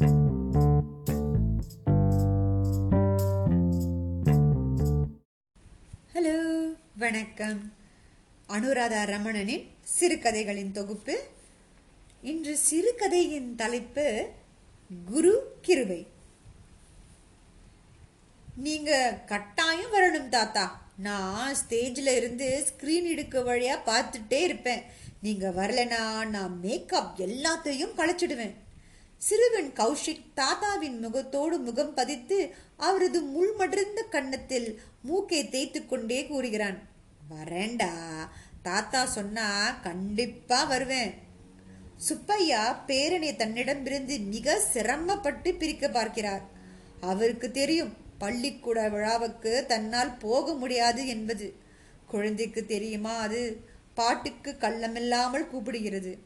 Hello வணக்கம். அனுராதா ரமணனின் சிறுகதைகளின் தொகுப்பு. இன்று சிறுகதையின் தலைப்பு குரு கிருபை. நீங்க கட்டாயம் வரணும் தாத்தா. நான் ஸ்டேஜில் இருந்து ஸ்க்ரீன் எடுக்க வழியாக பார்த்துட்டே இருப்பேன். நீங்கள் வரலனா நான் மேக்கப் எல்லாத்தையும் களைச்சிடுவேன் சிறுவன் கௌஷிக் தாத்தாவின் முகத்தோடு முகம் பதித்து அவரது முள்மடர்ந்த கன்னத்தில் மூக்கை தேய்த்து கொண்டே கூறுகிறான். வரேண்டா தாத்தா சொன்னா கண்டிப்பா வருவேன். சுப்பையா பேரனை தன்னிடமிருந்து மிக சிரமப்பட்டு பிரிக்க பார்க்கிறார். அவருக்கு தெரியும் பள்ளிக்கூட விழாவுக்கு தன்னால் போக முடியாது என்பது. குழந்தைக்கு தெரியுமா அது? பாட்டுக்கு கள்ளமில்லாமல் கூப்பிடுகிறது.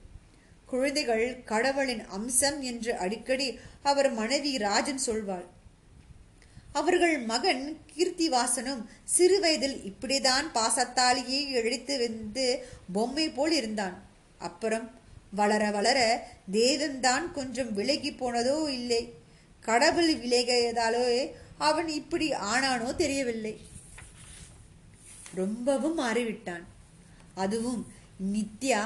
குழந்தைகள் கடவுளின் அம்சம் என்று அடிக்கடி அவர் மனைவி ராஜன் சொல்வாள். அவர்கள் மகன் கீர்த்திவாசனும் சிறு வயதில் இப்படிதான் பாசத்தாலேயே இழைத்து வந்து பொம்மை போல் இருந்தான். அப்புறம் வளர வளர தேவன்தான் கொஞ்சம் விலகி போனதோ இல்லை. கடவுள் விலகியதாலோ அவன் இப்படி ஆனானோ தெரியவில்லை. ரொம்பவும் மாறிவிட்டான். அதுவும் நித்யா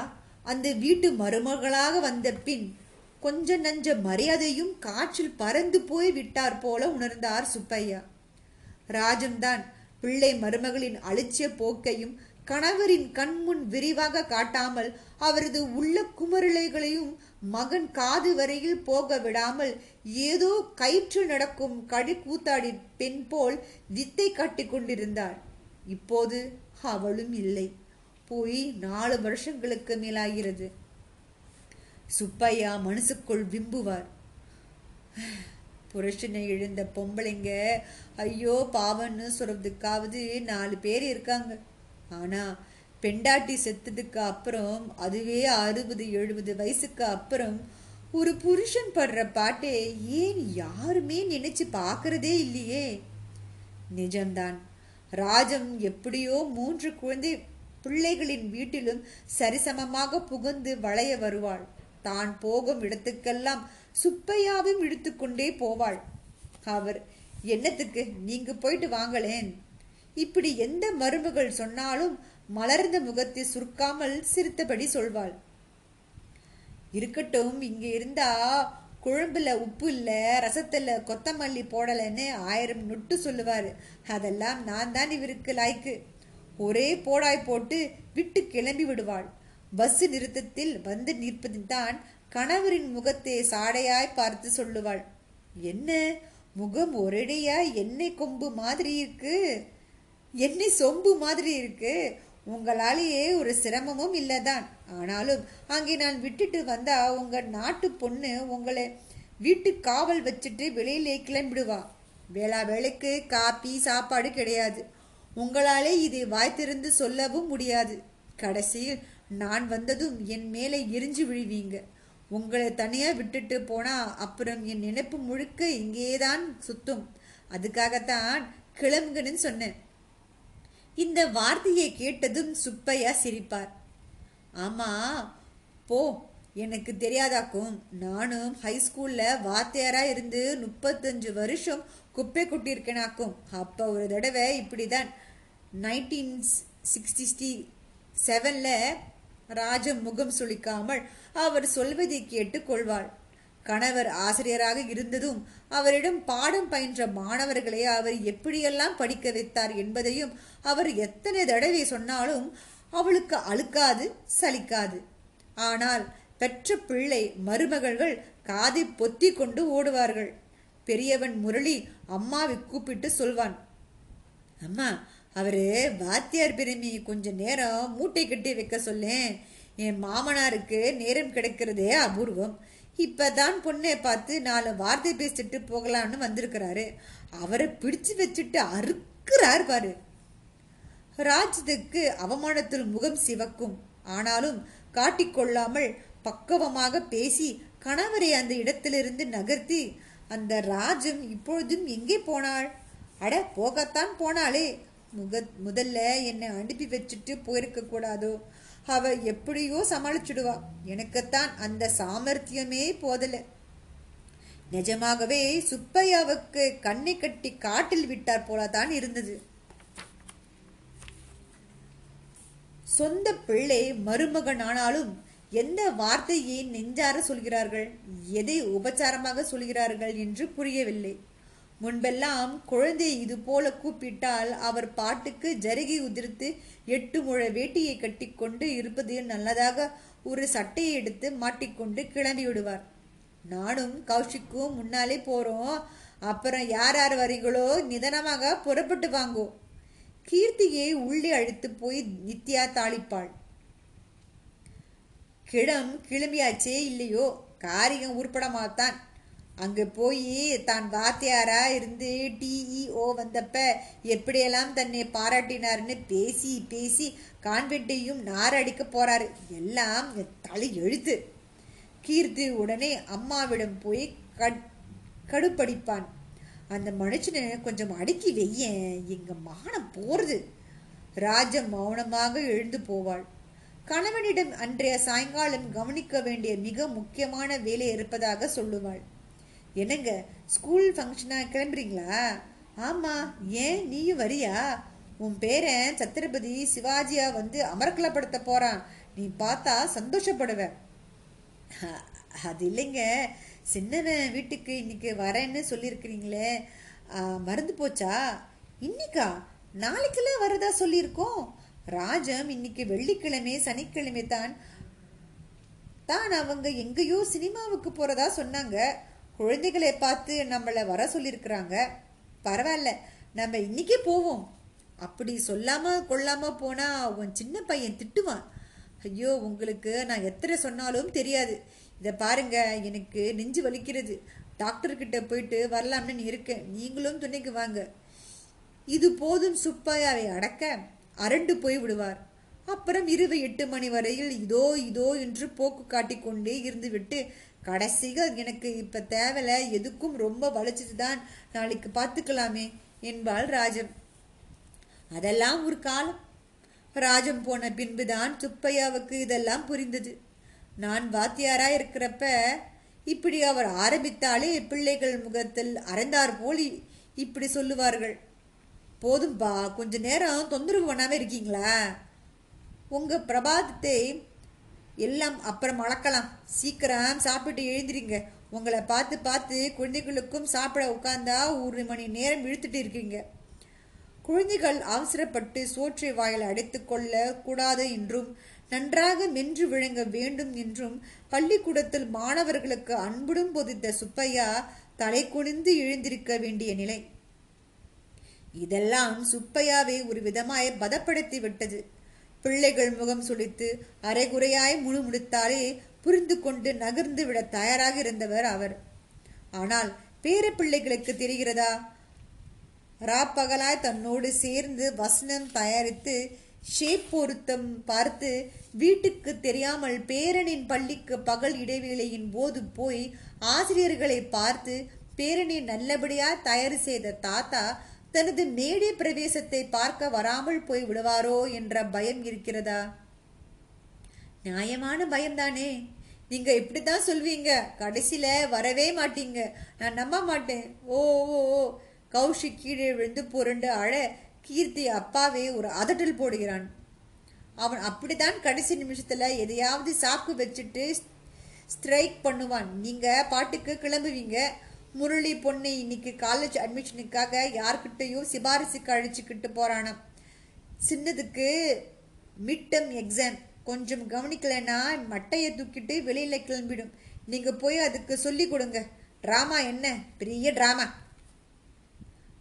அந்த வீட்டு மருமகளாக வந்த பின் கொஞ்ச நஞ்ச மரியாதையும் காற்றில் பறந்து போய் விட்டார் போல உணர்ந்தார் சுப்பையா. ராஜம்தான் பிள்ளை மருமகளின் அலட்சிய போக்கையும் கணவரின் கண்முன் விரிவாக காட்டாமல் அவரது உள்ள குமரலைகளையும் மகன் காது வரையில் போக விடாமல் ஏதோ கயிற்று நடக்கும் கடி கூத்தாடி பெண் போல் வித்தை காட்டி கொண்டிருந்தாள். இப்போது அவளும் இல்லை. போய் நாலு வருஷங்களுக்கு மேலாகிறது. சுப்பையா மனசுக்குள் விம்புவார். புருஷனை எழுந்த பொம்பளைங்க ஐயோ பாவன்னு சொல்றதுக்காவது நாலு பேர் இருக்காங்க. ஆனா பெண்டாட்டி செத்ததுக்கு அப்புறம் அதுவே அறுபது எழுபது வயசுக்கு அப்புறம் ஒரு புருஷன் படுற பாட்டை ஏன் யாருமே நினைச்சு பார்க்கறதே இல்லையே. நிஜம்தான். ராஜம் எப்படியோ மூன்று குழந்தை பிள்ளைகளின் வீட்டிலும் சரிசமமாக புகுந்து வளைய வருவாள். தான் போகும் இடத்துக்கெல்லாம் சுப்பையாவும் இழுத்துக்கொண்டே போவாள். அவர் என்னத்துக்கு? நீங்க போயிட்டு வாங்களேன். இப்படி எந்த மருமகள் சொன்னாலும் மலர்ந்த முகத்தை சுருக்காமல் சிரித்தபடி சொல்வாள். இருக்கட்டும் இங்க இருந்தா குழம்புல உப்பு இல்ல ரசத்துல கொத்தமல்லி போடலன்னு ஆயிரம் நொட்டு சொல்லுவாரு. அதெல்லாம் நான் தான் இவருக்கு லாய்க்கு. ஒரே போடாய் போட்டு விட்டு கிளம்பி விடுவாள். பஸ் நிறுத்தத்தில் வந்து நிற்பதில் தான் கணவரின் முகத்தை சாடையாய் பார்த்து சொல்லுவாள். என்ன? முகம் ஒரேடியா? எண்ணெய் கொம்பு மாதிரி இருக்கு? எண்ணெய் சொம்பு மாதிரி இருக்கு. உங்களாலேயே ஒரு சிரமமும் இல்லைதான். ஆனாலும் அங்கே நான் விட்டுட்டு வந்தா உங்க நாட்டு பொண்ணு உங்களை வீட்டு காவல் வச்சுட்டு வெளியிலே கிளம்பிடுவா. வேளா வேலைக்கு காப்பி சாப்பாடு கிடையாது. உங்களாலே இதை வாய்த்திருந்து சொல்லவும் முடியாது. கடைசியில் நான் வந்ததும் என் மேலே எரிஞ்சு விழுவீங்க. உங்களை தனியாக விட்டுட்டு போனா அப்புறம் என் நினைப்பு முழுக்க இங்கேதான் சுத்தும். அதுக்காகத்தான் கிளம்புங்கன்னு சொன்னேன். இந்த வார்த்தையை கேட்டதும் சுப்பையா சிரிப்பார். ஆமா போ எனக்கு தெரியாதாக்கும். நானும் ஹைஸ்கூலில் வாத்தியாராக இருந்து முப்பத்தஞ்சு வருஷம் குப்பை கொட்டியிருக்கேனாக்கும். அப்போ ஒரு தடவை இப்படிதான் நைன்டீன் சிக்ஸ்டி செவனில் ராஜம் முகம் சுளிக்காமல் அவர் சொல்வதை கேட்டு கொள்வாள். கணவர் ஆசிரியராக இருந்ததும் அவரிடம் பாடம் பயின்ற மாணவர்களை அவர் எப்படியெல்லாம் படிக்க வைத்தார் என்பதையும் அவர் எத்தனை தடவை சொன்னாலும் அவளுக்கு அழுக்காது சலிக்காது. ஆனால் பெற்ற பிள்ளை மருமகள்கள் காதை பொத்தி கொண்டு ஓடுவார்கள். பெரியவன் முரளி அம்மாவை கூப்பிட்டு சொல்வான் அம்மா அவரு வாத்தியார் பெருமி கொஞ்ச நேரம் மூட்டை கட்டி வைக்க சொல்லேன். என் மாமனாருக்கு நேரம் கிடைக்கிறதே அபூர்வம். இப்பதான் பொண்ணை பார்த்து நாலு வார்த்தை பேசிட்டு போகலான்னு வந்திருக்கிறாரு. அவரை பிடிச்சு வச்சுட்டு அறுக்கிறார் பாரு. ராஜ்யத்துக்கு அவமானத்தில் முகம் சிவக்கும். ஆனாலும் காட்டிக்கொள்ளாமல் பக்குவமாக பேசி கணவரை அந்த இடத்திலிருந்து நகர்த்தி அந்த ராஜம் இப்பொழுதும் எங்கே போனாள்? அட போகத்தான் போனாளே. முக முதல்ல என்னை அனுப்பி வச்சுட்டு போயிருக்க கூடாதோ? அவ எப்படியோ சமாளிச்சுடுவா. எனக்குத்தான் அந்த சாமர்த்தியமே போதல. நிஜமாகவே சுப்பையாவுக்கு கண்ணை கட்டி காட்டில் விட்டார் போலதான் இருந்தது. சொந்த பிள்ளை மருமகன் ஆனாலும் எந்த வார்த்தையை நெஞ்சார சொல்கிறார்கள்? எதை உபச்சாரமாக சொல்கிறார்கள் என்று புரியவில்லை. முன்பெல்லாம் குழந்தையை இது போல கூப்பிட்டால் அவர் பாட்டுக்கு ஜருகி உதிர்த்து எட்டு முழ வேட்டியை கட்டிக்கொண்டு இருப்பது நல்லதாக ஒரு சட்டையை எடுத்து மாட்டிக்கொண்டு கிளம்பி விடுவார். நானும் கௌஷிக்கும் முன்னாலே போறோம். அப்புறம் யார் யார் வரீங்களோ நிதானமாக புறப்பட்டு வாங்கோ. கீர்த்தியை உள்ளே அழைத்து போய் நித்யா தாளிப்பாள். கிழம் கிளம்பியாச்சே இல்லையோ? காரியம் உருப்படமாத்தான். அங்கே போய் தான் வாத்தியாரா இருந்து டிஇஓ வந்தப்ப எப்படியெல்லாம் தன்னை பாராட்டினார்னு பேசி பேசி கான்வென்ட்டையும் நாரடிக்க போறாரு. எல்லாம் தலை எழுத்து. கீர்த்தி உடனே அம்மாவிடம் போய் கட் கடுப்படிப்பான். அந்த மனுஷனை கொஞ்சம் அடுக்கி வையேன். எங்க மானம் போறது. ராஜம் மௌனமாக எழுந்து போவாள். கணவனிடம் அன்றைய சாயங்காலம் கவனிக்க வேண்டிய மிக முக்கியமான வேலை இருப்பதாக சொல்லுவாள். என்னங்க ஸ்கூல் ஃபங்க்ஷனா கிளம்புறீங்களா? ஆமாம் ஏன் நீயும் வரியா? உன் பேரன் சத்திரபதி சிவாஜியா வந்து அமர்க்கலப்படுத்த போறான். நீ பார்த்தா சந்தோஷப்படுவ. அது இல்லைங்க சின்னவன் வீட்டுக்கு இன்னைக்கு வரேன்னு சொல்லியிருக்கிறீங்களே. மறந்து போச்சா? இன்னைக்கா? நாளைக்கெல்லாம் வரதா சொல்லியிருக்கோம். ராஜம் இன்னைக்கு வெள்ளிக்கிழமை சனிக்கிழமை தான். தான் அவங்க எங்கேயோ சினிமாவுக்கு போறதா சொன்னாங்க. குழந்தைகளை பார்த்து நம்மளை வர சொல்லியிருக்கிறாங்க. பரவாயில்ல நம்ம இன்னைக்கே போவோம். அப்படி சொல்லாம கொள்ளாம போனா உன் சின்ன பையன் திட்டுவான். ஐயோ உங்களுக்கு நான் எத்தனை சொன்னாலும் தெரியாது. இதை பாருங்க எனக்கு நெஞ்சு வலிக்கிறது. டாக்டர்கிட்ட போயிட்டு வரலாம்னு இருக்கேன் நீங்களும் துணைக்கு வாங்க. இது போதும் சுப்பையாவை அடக்க. அரண்டு போய் விடுவார் அப்புறம் இரவு எட்டு மணி வரையில் இதோ இதோ என்று போக்கு காட்டிக்கொண்டே இருந்துவிட்டு கடைசிகள் எனக்கு இப்ப தேவையில்ல எதுக்கும் ரொம்ப வலிச்சதுதான் நாளைக்கு பார்த்துக்கலாமே என்பாள் ராஜம் அதெல்லாம் ஒரு காலம். ராஜம் போன பின்புதான் சுப்பையாவுக்கு இதெல்லாம் புரிந்தது. நான் வாத்தியாரா இருக்கிறப்ப இப்படி அவர் ஆரம்பித்தாலே பிள்ளைகள் முகத்தில் அறந்தார் போலி இப்படி சொல்லுவார்கள். போதும்பா கொஞ்ச நேரம் தொந்தரவு பண்ணாமல் இருக்கீங்களா? உங்கள் பிரபாதத்தை எல்லாம் அப்புறம் அளக்கலாம் சீக்கிரம் சாப்பிட்டு எழுந்திரிங்க. உங்களை பார்த்து பார்த்து குழந்தைகளுக்கும் சாப்பிட உட்காந்தா ஒரு மணி நேரம் இழுத்துட்டு இருக்கீங்க. குழந்தைகள் அவசரப்பட்டு சோற்றை வாயில் அடைத்து கொள்ள கூடாது என்றும் நன்றாக மென்று விழுங்க வேண்டும் என்றும் பள்ளிக்கூடத்தில் மாணவர்களுக்கு அன்புடன் போதித்த சுப்பையா தலை குனிந்து எழுந்திருக்க வேண்டிய நிலை. இதெல்லாம் சுப்பையாவை ஒரு விதமாய் பதப்படுத்தி விட்டது பிள்ளைகள் முகம் சுழித்து அரைகுறையாய் முணுமுணுத்தாலே புரிந்து கொண்டு நகர்ந்து விட தயாராக இருந்தவர் அவர். ஆனால் பேர பிள்ளைகளுக்கு தெரிகிறதா? ராப்பகலாய் தன்னோடு சேர்ந்து வசனம் தயாரித்து ஷேப் பொருத்தம் பார்த்து வீட்டுக்கு தெரியாமல் பேரனின் பள்ளிக்கு பகல் இடைவேளையின் போது போய் ஆசிரியர்களை பார்த்து பேரனை நல்லபடியாக தயார் செய்த தாத்தா தனது மேடை பிரவேசத்தை பார்க்க வராமல் போய் விடுவாரோ என்ற பயம் இருக்கிறதா? நியாயமான பயம்தானே. நீங்க இப்படித்தான் சொல்வீங்க. கடைசியில வரவே மாட்டீங்க. நான் நம்ப மாட்டேன். ஓ ஓ ஓ. கௌஷிக் கீழே விழுந்து புரண்டு அழ கீர்த்தி அப்பாவே ஒரு அதட்டல் போடுகிறான். அவன் அப்படித்தான் கடைசி நிமிஷத்துல எதையாவது சாக்கு வச்சுட்டு ஸ்ட்ரைக் பண்ணுவான். நீங்க பாட்டுக்கு கிளம்புவீங்க. முரளி பொண்ணு இன்னைக்கு காலேஜ் அட்மிஷனுக்காக யார்கிட்டையும் சிபாரிசுக்கு அழைச்சிக்கிட்டு போறானாம் சின்னதுக்கு மிட்டம் எக்ஸாம் கொஞ்சம் கவனிக்கலைன்னா மட்டையை தூக்கிட்டு வெளியில கிளம்பிடும். நீங்க போய் அதுக்கு சொல்லி கொடுங்க. ட்ராமா என்ன? பெரிய ட்ராமா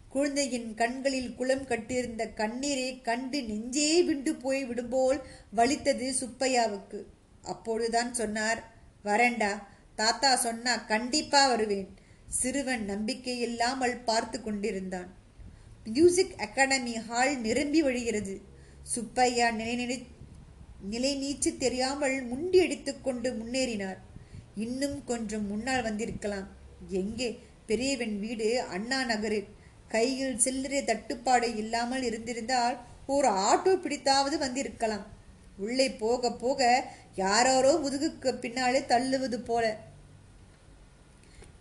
குழந்தையின் கண்களில் குளம் கட்டியிருந்த கண்ணீரை கண்டு நெஞ்சே விண்டு போய் விடும்போல் வலித்தது சுப்பையாவுக்கு. அப்பொழுதுதான் சொன்னார் வரேன்டா. தாத்தா சொன்னா கண்டிப்பா வருவேன். சிறுவன் நம்பிக்கை இல்லாமல் பார்த்து கொண்டிருந்தான். மியூசிக் அகாடமி ஹால் நிரம்பி வழிகிறது. சுப்பையா நிலைநிலை நிலை நீச்சு தெரியாமல் முண்டி அடித்துக்கொண்டு முன்னேறினார். இன்னும் கொஞ்சம் முன்னால் வந்திருக்கலாம். எங்கே? பெரியவன் வீடு அண்ணா நகரில். கையில் சில்லறை தட்டுப்பாடு இல்லாமல் இருந்திருந்தால் ஒரு ஆட்டோ பிடித்தாவது வந்திருக்கலாம். உள்ளே போக போக யாரோரோ முதுகுக்கு பின்னாலே தள்ளுவது போல.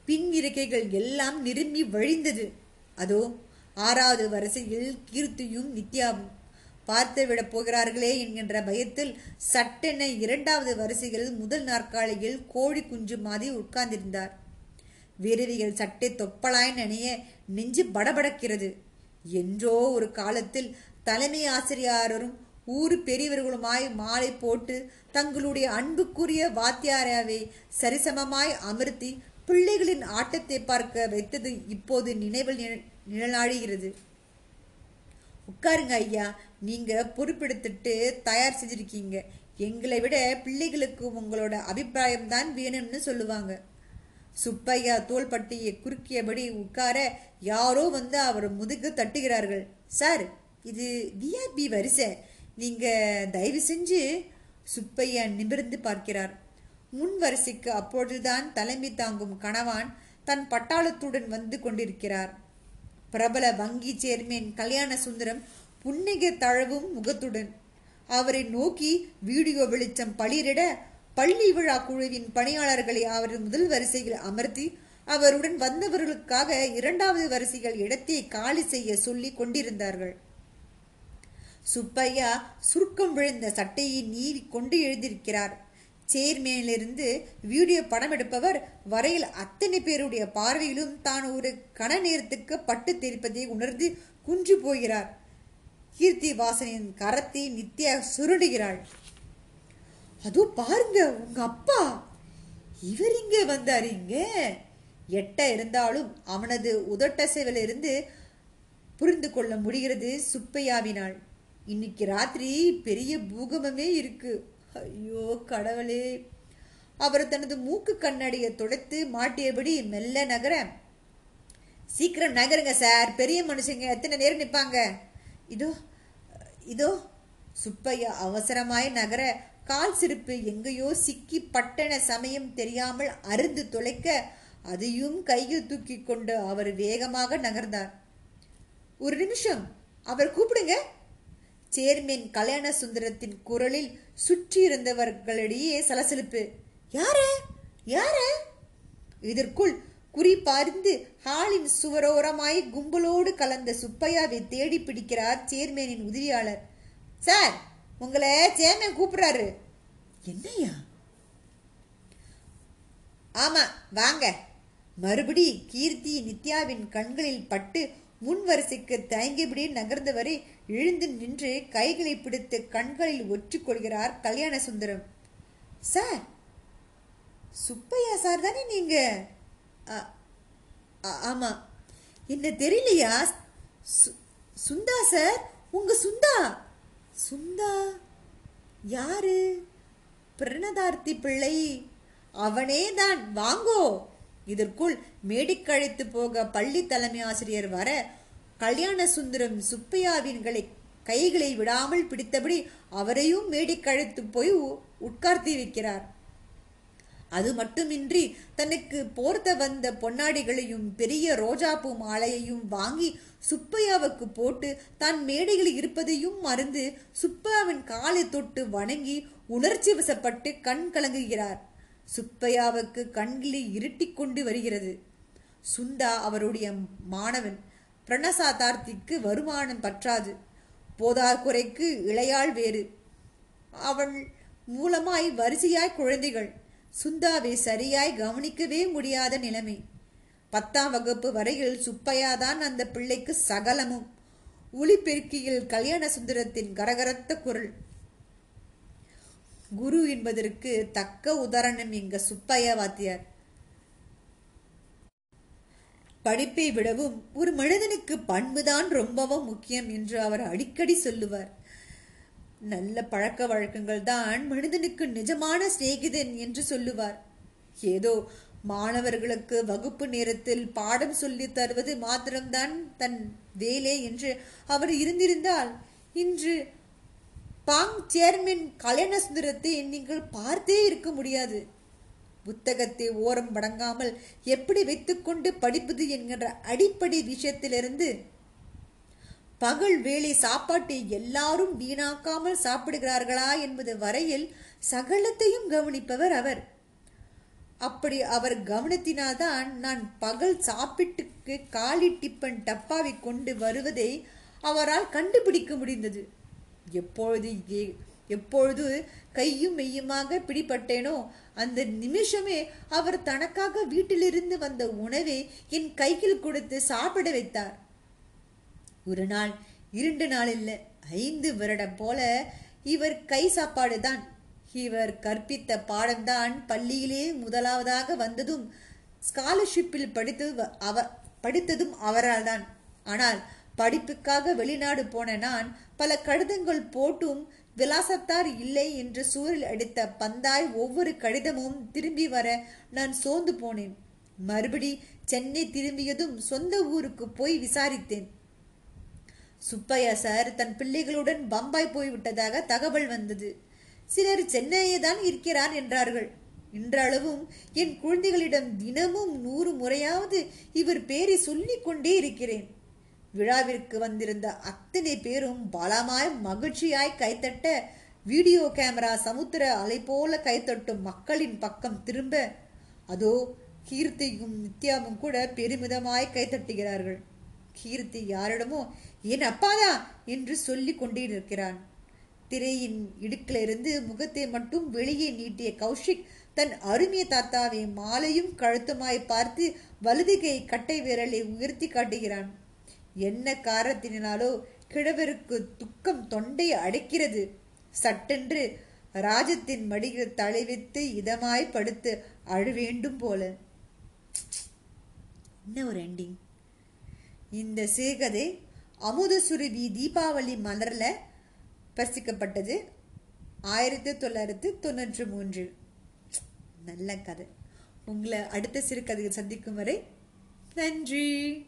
பின் இருக்கைகள் எல்லாம் நிரும்பி வழிந்தது. அதோ ஆறாவது வரிசையில் கீர்த்தியும் நித்யாவும். பார்த்து விடப் போகிறார்களே என்கின்ற பயத்தில் சட்டென இரண்டாவது வரிசையில் முதல் நாற்காலியில் கோழி குஞ்சு மாதிரி உட்கார்ந்திருந்தார். வீரவிகள் சட்டை தொப்பலாய் நனைய நெஞ்சு படபடக்கிறது. என்றோ ஒரு காலத்தில் தலைமை ஆசிரியரும் ஊர் பெரியவர்களுமாய் மாலை போட்டு தங்களுடைய அன்புக்குரிய வாத்தியாராவை சரிசமமாய் அமர்த்தி பிள்ளைகளின் ஆட்டத்தை பார்க்க வைத்தது இப்போது நினைவில் நிழலாடுகிறது. உட்காருங்க ஐயா நீங்க பொறுப்பெடுத்துட்டு தயார் செஞ்சிருக்கீங்க. எங்களை விட பிள்ளைகளுக்கு உங்களோட அபிப்பிராயம் தான் வேணும்னு சொல்லுவாங்க. சுப்பையா தோள்பட்டியை குறுக்கியபடி உட்கார யாரோ வந்து அவர் முதுகு தட்டுகிறார்கள். சார் இது விஐபி வரிசை. நீங்க தயவு செஞ்சு சுப்பையா நிமிர்ந்து பார்க்கிறார். முன் வரிசைக்கு அப்பொழுதுதான் தலைமை தாங்கும் கணவான் தன் பட்டாளத்துடன் வந்து கொண்டிருக்கிறார். பிரபல வங்கி சேர்மேன் கல்யாண சுந்தரம் புன்னிக தழவும் முகத்துடன் அவரை நோக்கி வீடியோ வெளிச்சம் பளிரிட பள்ளி விழா குழுவின் பணியாளர்களை அவர் முதல் வரிசையில் அமர்த்தி அவருடன் வந்தவர்களுக்காக இரண்டாவது வரிசைகள் இடத்தை காலி செய்ய சொல்லி கொண்டிருந்தார்கள். சுப்பையா சுருக்கம் விழுந்த சட்டையை நீவி கொண்டு எழுதியிருக்கிறார் சேர்மேனிலிருந்து வீடியோ படம் எடுப்பவர் வரையில் அத்தனை பேருடைய பார்வையிலும் தான் ஒரு கண நேரத்துக்கு பட்டு தெரிப்பதை உணர்ந்து குன்று போகிறார். கீர்த்தி வாசனின் கரத்தை நித்யா சுருடுகிறாள் அதோ பாருங்க உங்க அப்பா! இவர் இங்கே வந்தாரு இங்கே! எட்ட இருந்தாலும் அவனது உதட்டசைவிலிருந்து புரிந்து கொள்ள முடிகிறது சுப்பையாவினால் இன்னைக்கு ராத்திரி பெரிய பூகம்பமே இருக்கு. ஐயோ கடவுளே. அவர் தனது மூக்கு கண்ணாடியை துடைத்து மாட்டியபடி மெல்ல நகர சீக்கிரம் நகருங்க சார். பெரிய மனுஷங்க எத்தனை நேரம் நிற்பாங்க. இதோ இதோ சுப்பையா அவசரமாய் நகர கால் சிரிப்பு எங்கேயோ சிக்கி பட்டன சமயம் தெரியாமல் அருந்து தொலைக்க அதையும் கையில் தூக்கி கொண்டு அவர் வேகமாக நகர்ந்தார். ஒரு நிமிஷம் அவர் கூப்பிடுங்க. சேர்மேன் கல்யாண சுந்தரத்தின் குரலில் சுற்றி இருந்தவர்களிடையே சலசலிப்பு. யாரு? யாரு? இதற்குள் குறிப்பார்ந்து ஹாலின் சுவரோரமாய் கும்பலோடு கலந்த சுப்பையாவை தேடி பிடிக்கிறார் சேர்மேனின் உதவியாளர். சார் உங்களை சேர்மேன் கூப்பிடுறாரு. என்னையா ஆமா வாங்க. மறுபடி கீர்த்தி நித்யாவின் கண்களில் பட்டு முன் வரிசைக்கு தயங்கியபடி நகர்ந்தவரை எழுந்து நின்று கைகளை பிடித்து கண்களில் ஒற்றிக்கொள்கிறார் கல்யாண சுந்தரம். சார் சுப்பையா சார் தானே நீங்க? ஆமா. என்ன தெரியலையா? சுந்தா சார் உங்க சுந்தா? சுந்தா? யாரு? பிரணதார்த்தி பிள்ளை. அவனே தான் வாங்கோ. இதற்குள் மேடிக்கழைத்து போக பள்ளி தலைமை ஆசிரியர் வர கல்யாண சுந்தரம் சுப்பையாவின்களை கைகளை விடாமல் பிடித்தபடி அவரையும் மேடிக்கழைத்து போய் உட்கார்த்தி வைக்கிறார் அது மட்டுமின்றி தனக்கு போர்த்த வந்த பொன்னாடிகளையும் பெரிய ரோஜாப்பூ மாலையையும் வாங்கி சுப்பையாவுக்கு போட்டு தான் மேடையில் இருப்பதையும் மறந்து சுப்பையாவின் காலை தொட்டு வணங்கி உணர்ச்சி வசப்பட்டு கண் கலங்குகிறார். சுப்பையாவுக்கு கண்களை இருட்டிக் கொண்டு வருகிறது. சுந்தா அவருடைய மாணவன் பிரணசாதார்த்திக்கு வருமானம் பற்றாது. போதாக்குறைக்கு இளையாள் வேறு. அவள் மூலமாய் வரிசையாய் குழந்தைகள். சுந்தாவை சரியாய் கவனிக்கவே முடியாத நிலைமை. பத்தாம் வகுப்பு வரையில் சுப்பையாதான் அந்த பிள்ளைக்கு சகலமும். ஒளிபெருக்கியில் கல்யாண சுந்தரத்தின் கரகரத்த குரல். குரு என்பதற்கு தக்க உதாரணம் எங்க சுப்பையா வாத்தியார். படிப்பை விடவும் ஒரு மனிதனுக்கு பண்புதான் ரொம்பவும் முக்கியம் என்று அவர் அடிக்கடி சொல்லுவார். நல்ல பழக்க வழக்கங்கள் தான் மனிதனுக்கு நிஜமான சிநேகிதன் என்று சொல்லுவார். ஏதோ மாணவர்களுக்கு வகுப்பு நேரத்தில் பாடம் சொல்லி தருவது மாத்திரம்தான் தன் வேலை என்று அவர் இருந்திருந்தால் இன்று பாங் சேர்மன் கல்யாண சுந்தரத்தை நீங்கள் பார்த்தே இருக்க முடியாது. புத்தகத்தை ஓரம் படங்காமல் எப்படி வைத்துக்கொண்டு படிப்பது என்கின்ற அடிப்படை விஷயத்திலிருந்து பகல் வேளை சாப்பாட்டை எல்லாரும் வீணாக்காமல் சாப்பிடுகிறார்களா என்பது வரையில் சகலத்தையும் கவனிப்பவர் அவர். அப்படி அவர் கவனத்தினால்தான் நான் பகல் சாப்பிட்டுக்கு காலி டிப்பன் டப்பாவை கொண்டு வருவதை அவரால் கண்டுபிடிக்க முடிந்தது. எப்பொழுது ஏ- எப்பொழுது கையும் மெய்யுமாக பிடிபட்டேனோ அந்த நிமிஷமே அவர் தனக்காக வீட்டிலிருந்து வந்த உணவை என் கையில் கொடுத்து சாப்பிட வைத்தார். ஒரு நாள் இரண்டு நாள் இல்லை ஐந்து வருடம் போல இவர் கை சாப்பாடு தான். இவர் கற்பித்த பாடம்தான் பள்ளியிலே முதலாவதாக வந்ததும் ஸ்காலர்ஷிப்பில் படித்து வ- அவ படித்ததும் அவரால் தான். ஆனால் படிப்புக்காக வெளிநாடு போன நான் பல கடிதங்கள் போட்டும் விலாசத்தார் இல்லை என்று சூரில் அடித்த பந்தாய் ஒவ்வொரு கடிதமும் திரும்பி வர நான் சோர்ந்து போனேன். மறுபடி சென்னை திரும்பியதும் சொந்த ஊருக்கு போய் விசாரித்தேன். சுப்பையா சார் தன் பிள்ளைகளுடன் பம்பாய் போய்விட்டதாக தகவல் வந்தது. சிலர் சென்னையே தான் இருக்கிறார் என்றார்கள். இன்றளவும் என் குழந்தைகளிடம் தினமும் நூறு முறையாவது இவர் பேரை சொல்லிக் கொண்டே இருக்கிறேன். விழாவிற்கு வந்திருந்த அத்தனை பேரும் பலமாய் மகிழ்ச்சியாய் கைத்தட்ட வீடியோ கேமரா சமுத்திர அலை போல கைத்தட்டும் மக்களின் பக்கம் திரும்ப அதோ கீர்த்தியும் நித்யாவும் கூட பெருமிதமாய் கைத்தட்டுகிறார்கள். கீர்த்தி யாரிடமோ என் அப்பாதா என்று சொல்லிக் கொண்டே நிற்கிறான். திரையின் இடுக்கிலிருந்து முகத்தை மட்டும் வெளியே நீட்டிய கௌஷிக் தன் அருமைய தாத்தாவை மாலையும் கழுத்துமாய் பார்த்து வலதுகை கட்டை விரலை உயர்த்தி காட்டுகிறான். என்ன காரத்தினாலோ கிழவருக்கு துக்கம் தொண்டை அடைக்கிறது. சட்டென்று ராஜத்தின் மடியில் தலைவித்து இதமாய் படுத்து அழுவேண்டும் போல. என்ன ஒரு எண்டிங் இந்த சிறுகதை அமுதசுருவி தீபாவளி மலரில் பிரசிக்கப்பட்டது. ஆயிரத்தி தொள்ளாயிரத்தி தொண்ணூற்றி மூன்று. நல்ல கதை. உங்களை அடுத்த சிறுகதையில் சந்திக்கும் வரை நன்றி.